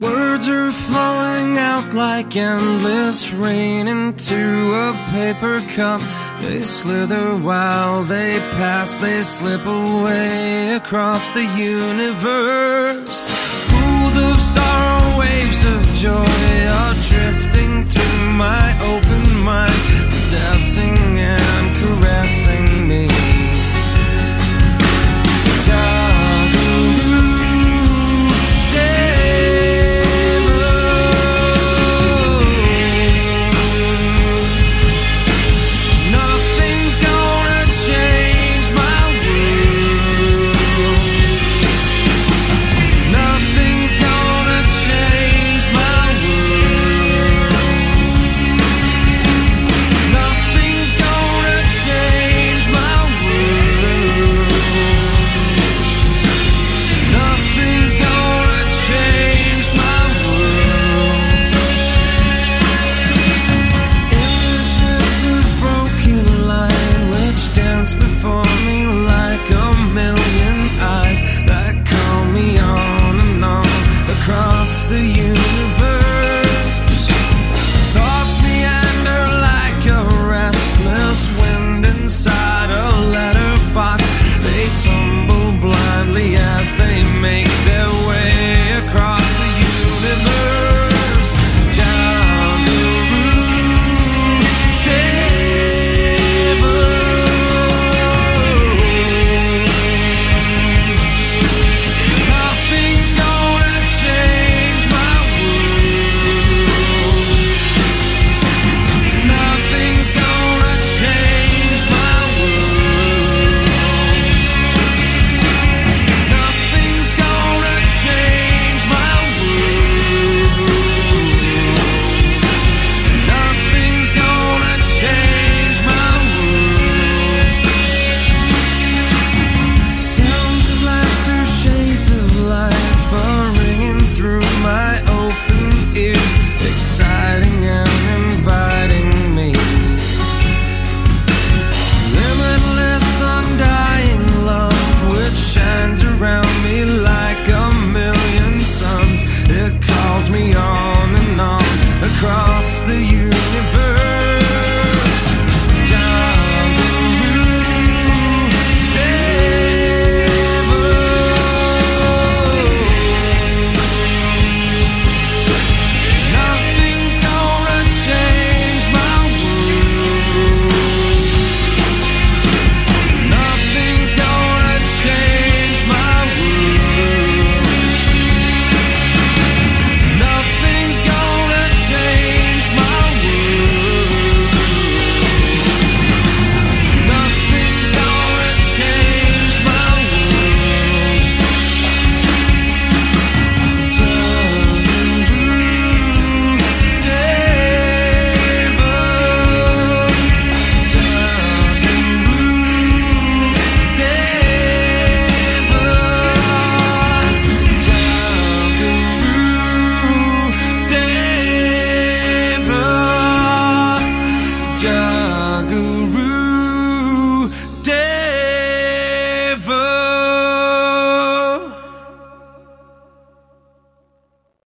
Words are flowing out like endless rain into a paper cup. They slither while they pass, they slip away across the universe.